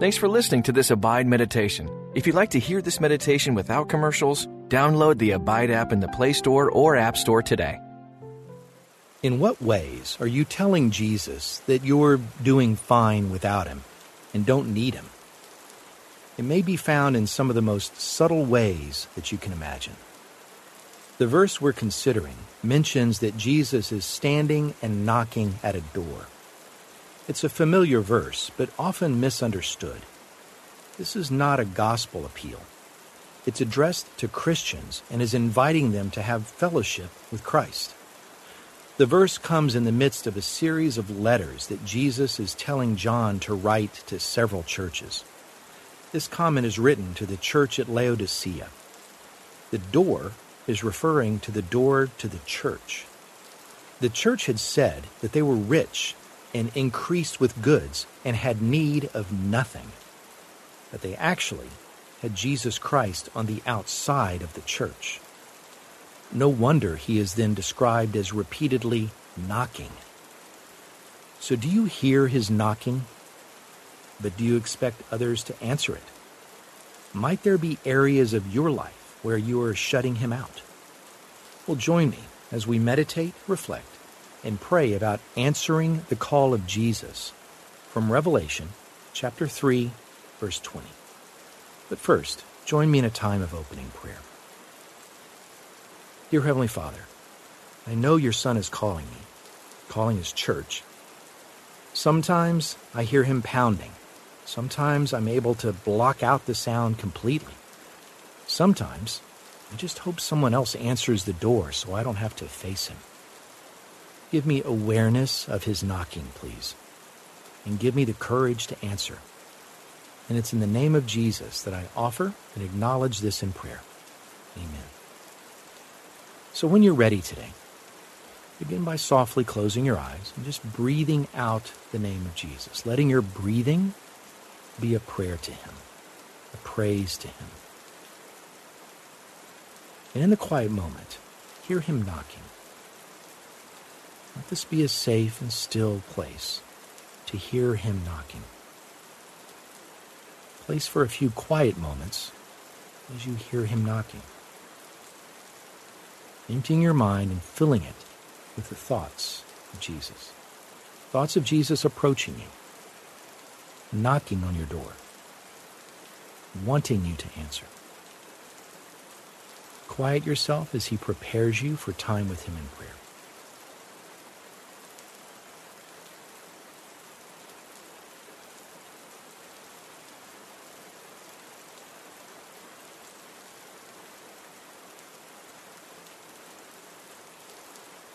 Thanks for listening to this Abide meditation. If you'd like to hear this meditation without commercials, download the Abide app in the Play Store or App Store today. In what ways are you telling Jesus that you're doing fine without him and don't need him? It may be found in some of the most subtle ways that you can imagine. The verse we're considering mentions that Jesus is standing and knocking at a door. It's a familiar verse, but often misunderstood. This is not a gospel appeal. It's addressed to Christians and is inviting them to have fellowship with Christ. The verse comes in the midst of a series of letters that Jesus is telling John to write to several churches. This comment is written to the church at Laodicea. The door is referring to the door to the church. The church had said that they were rich and increased with goods and had need of nothing. But they actually had Jesus Christ on the outside of the church. No wonder he is then described as repeatedly knocking. So, do you hear his knocking? But do you expect others to answer it? Might there be areas of your life where you are shutting him out? Well, join me as we meditate, reflect, and pray about answering the call of Jesus from Revelation chapter 3, verse 20. But first, join me in a time of opening prayer. Dear Heavenly Father, I know your Son is calling me, calling his church. Sometimes I hear him pounding. Sometimes I'm able to block out the sound completely. Sometimes I just hope someone else answers the door so I don't have to face him. Give me awareness of his knocking, please, and give me the courage to answer. And it's in the name of Jesus that I offer and acknowledge this in prayer. Amen. So when you're ready today, begin by softly closing your eyes and just breathing out the name of Jesus, letting your breathing be a prayer to him, a praise to him. And in the quiet moment, hear him knocking. This be a safe and still place to hear him knocking. Place for a few quiet moments as you hear him knocking. Emptying your mind and filling it with the thoughts of Jesus. Thoughts of Jesus approaching you, knocking on your door, wanting you to answer. Quiet yourself as he prepares you for time with him in prayer.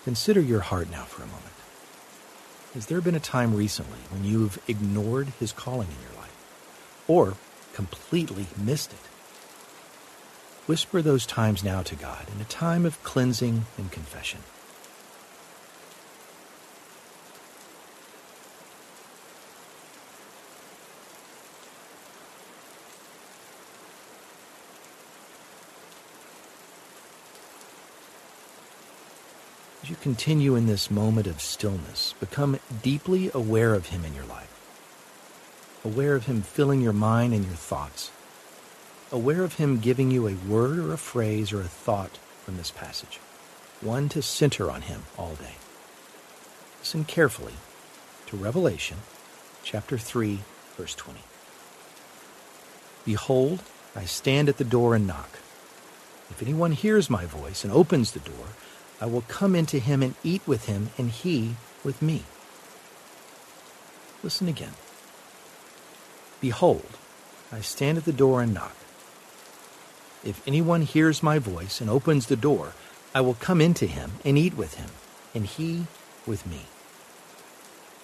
Consider your heart now for a moment. Has there been a time recently when you've ignored his calling in your life or completely missed it? Whisper those times now to God in a time of cleansing and confession. Continue in this moment of stillness, become deeply aware of Him in your life. Aware of Him filling your mind and your thoughts. Aware of Him giving you a word or a phrase or a thought from this passage. One to center on Him all day. Listen carefully to Revelation chapter 3, verse 20. Behold, I stand at the door and knock. If anyone hears my voice and opens the door, I will come into him and eat with him, and he with me. Listen again. Behold, I stand at the door and knock. If anyone hears my voice and opens the door, I will come into him and eat with him, and he with me.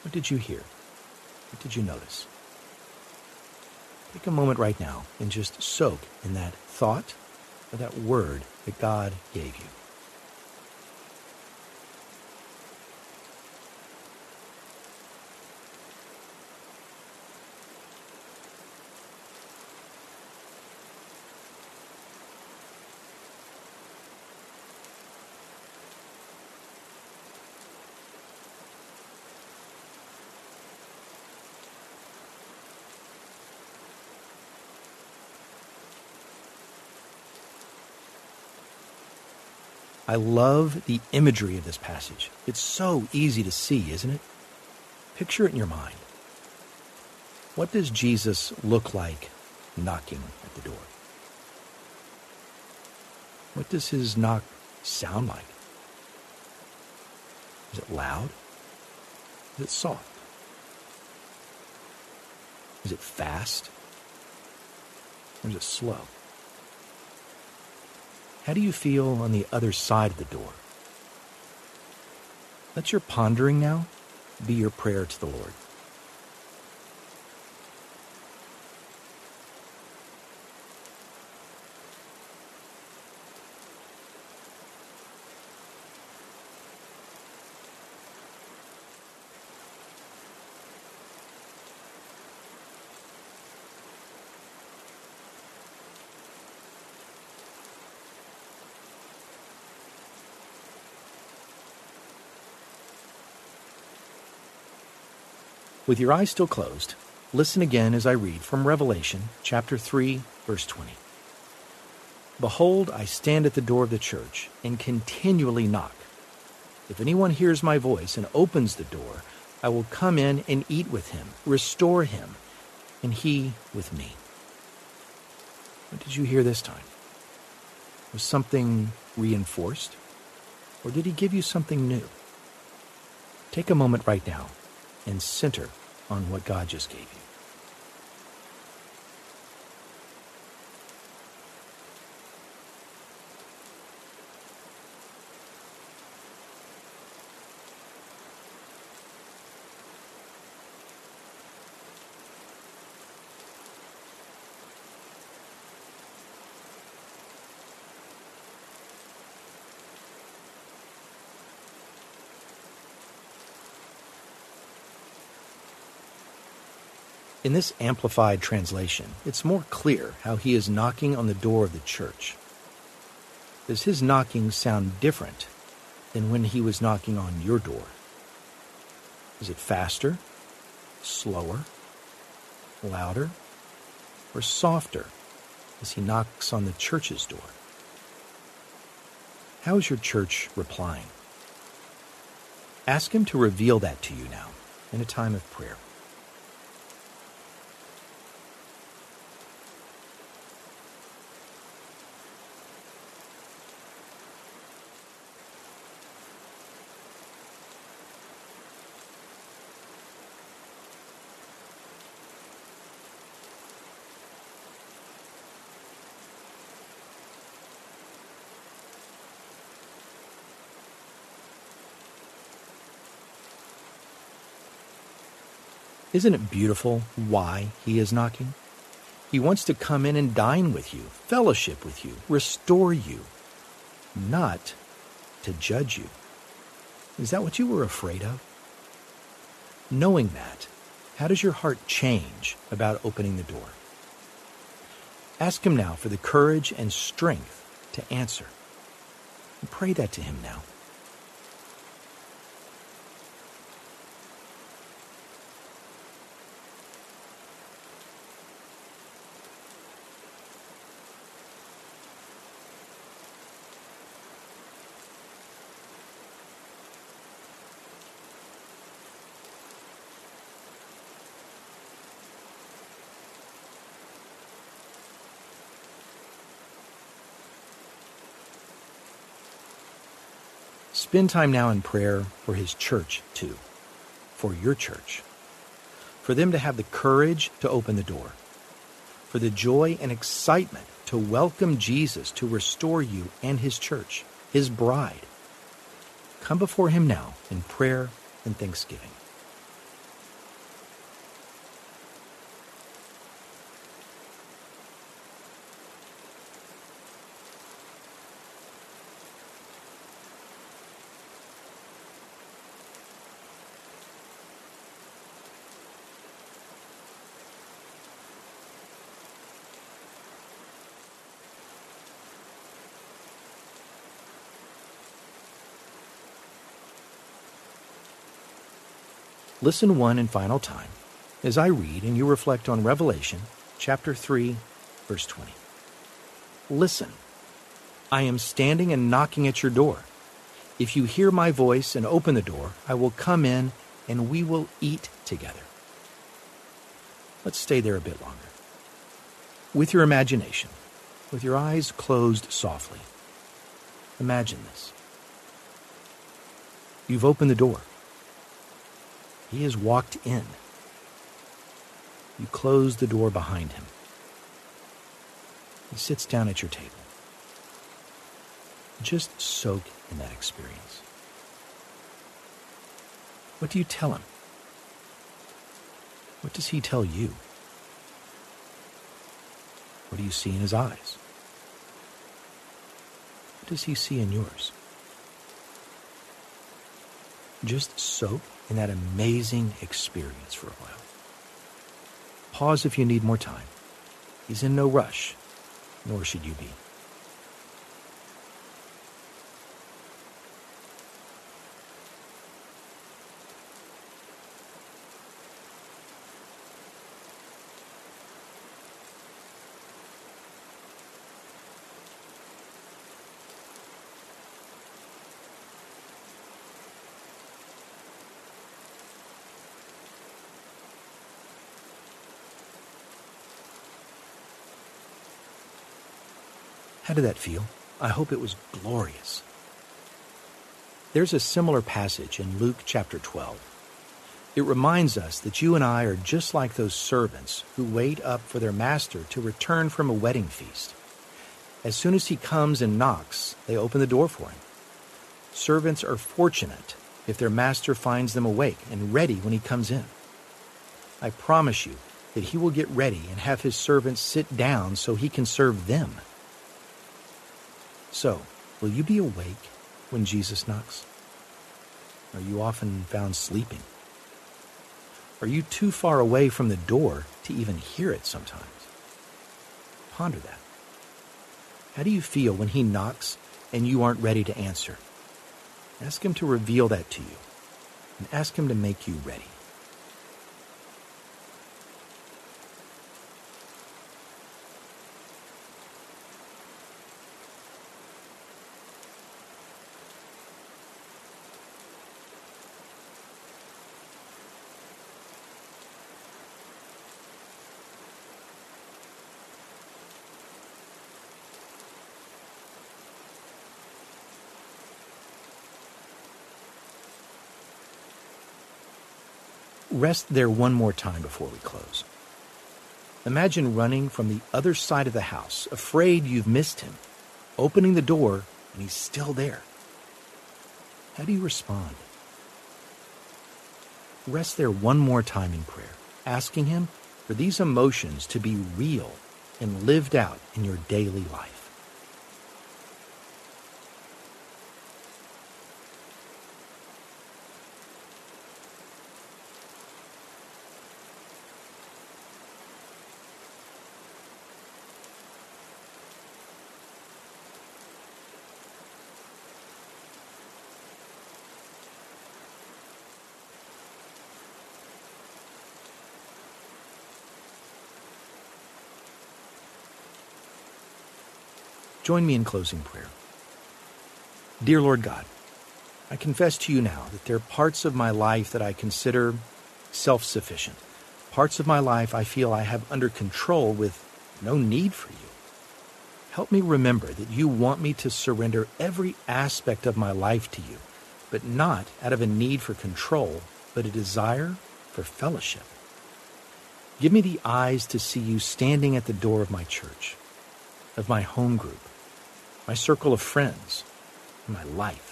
What did you hear? What did you notice? Take a moment right now and just soak in that thought or that word that God gave you. I love the imagery of this passage. It's so easy to see, isn't it? Picture it in your mind. What does Jesus look like knocking at the door? What does his knock sound like? Is it loud? Is it soft? Is it fast? Or is it slow? How do you feel on the other side of the door? Let your pondering now be your prayer to the Lord. With your eyes still closed, listen again as I read from Revelation chapter 3, verse 20. Behold, I stand at the door of the church and continually knock. If anyone hears my voice and opens the door, I will come in and eat with him, restore him, and he with me. What did you hear this time? Was something reinforced? Or did he give you something new? Take a moment right now and center on what God just gave you. In this amplified translation, it's more clear how he is knocking on the door of the church. Does his knocking sound different than when he was knocking on your door? Is it faster, slower, louder, or softer as he knocks on the church's door? How is your church replying? Ask him to reveal that to you now in a time of prayer. Isn't it beautiful why he is knocking? He wants to come in and dine with you, fellowship with you, restore you, not to judge you. Is that what you were afraid of? Knowing that, how does your heart change about opening the door? Ask Him now for the courage and strength to answer. Pray that to Him now. Spend time now in prayer for his church, too, for your church, for them to have the courage to open the door, for the joy and excitement to welcome Jesus to restore you and his church, his bride. Come before him now in prayer and thanksgiving. Listen one and final time as I read and you reflect on Revelation chapter 3, verse 20. Listen. I am standing and knocking at your door. If you hear my voice and open the door, I will come in and we will eat together. Let's stay there a bit longer. With your imagination, with your eyes closed softly, imagine this. You've opened the door. He has walked in. You close the door behind him. He sits down at your table. Just soak in that experience. What do you tell him? What does he tell you? What do you see in his eyes? What does he see in yours? Just soak in that amazing experience for a while. Pause if you need more time. He's in no rush, nor should you be. How did that feel? I hope it was glorious. There's a similar passage in Luke chapter 12. It reminds us that you and I are just like those servants who wait up for their master to return from a wedding feast. As soon as he comes and knocks, they open the door for him. Servants are fortunate if their master finds them awake and ready when he comes in. I promise you that he will get ready and have his servants sit down so he can serve them. So, will you be awake when Jesus knocks? Are you often found sleeping? Are you too far away from the door to even hear it sometimes? Ponder that. How do you feel when he knocks and you aren't ready to answer? Ask him to reveal that to you and ask him to make you ready. Rest there one more time before we close. Imagine running from the other side of the house, afraid you've missed him, opening the door, and he's still there. How do you respond? Rest there one more time in prayer, asking him for these emotions to be real and lived out in your daily life. Join me in closing prayer. Dear Lord God, I confess to you now that there are parts of my life that I consider self sufficient, parts of my life I feel I have under control with no need for you. Help me remember that you want me to surrender every aspect of my life to you, but not out of a need for control, but a desire for fellowship. Give me the eyes to see you standing at the door of my church, of my home group, my circle of friends, my life.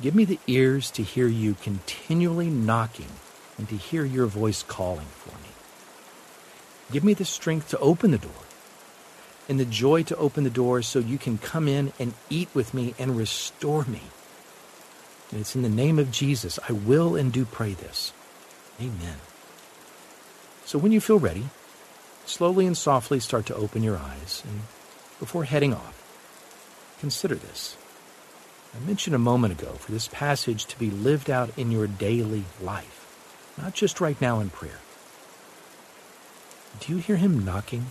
Give me the ears to hear you continually knocking and to hear your voice calling for me. Give me the strength to open the door and the joy to open the door so you can come in and eat with me and restore me. And it's in the name of Jesus I will and do pray this. Amen. So when you feel ready, slowly and softly start to open your eyes and before heading off, consider this. I mentioned a moment ago for this passage to be lived out in your daily life, not just right now in prayer. Do you hear him knocking?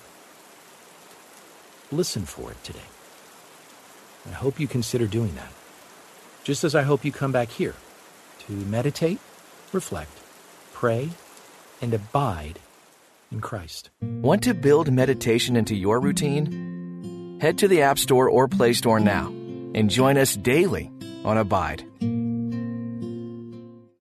Listen for it today. I hope you consider doing that. Just as I hope you come back here to meditate, reflect, pray, and abide in Christ. Want to build meditation into your routine? Head to the App Store or Play Store now and join us daily on Abide.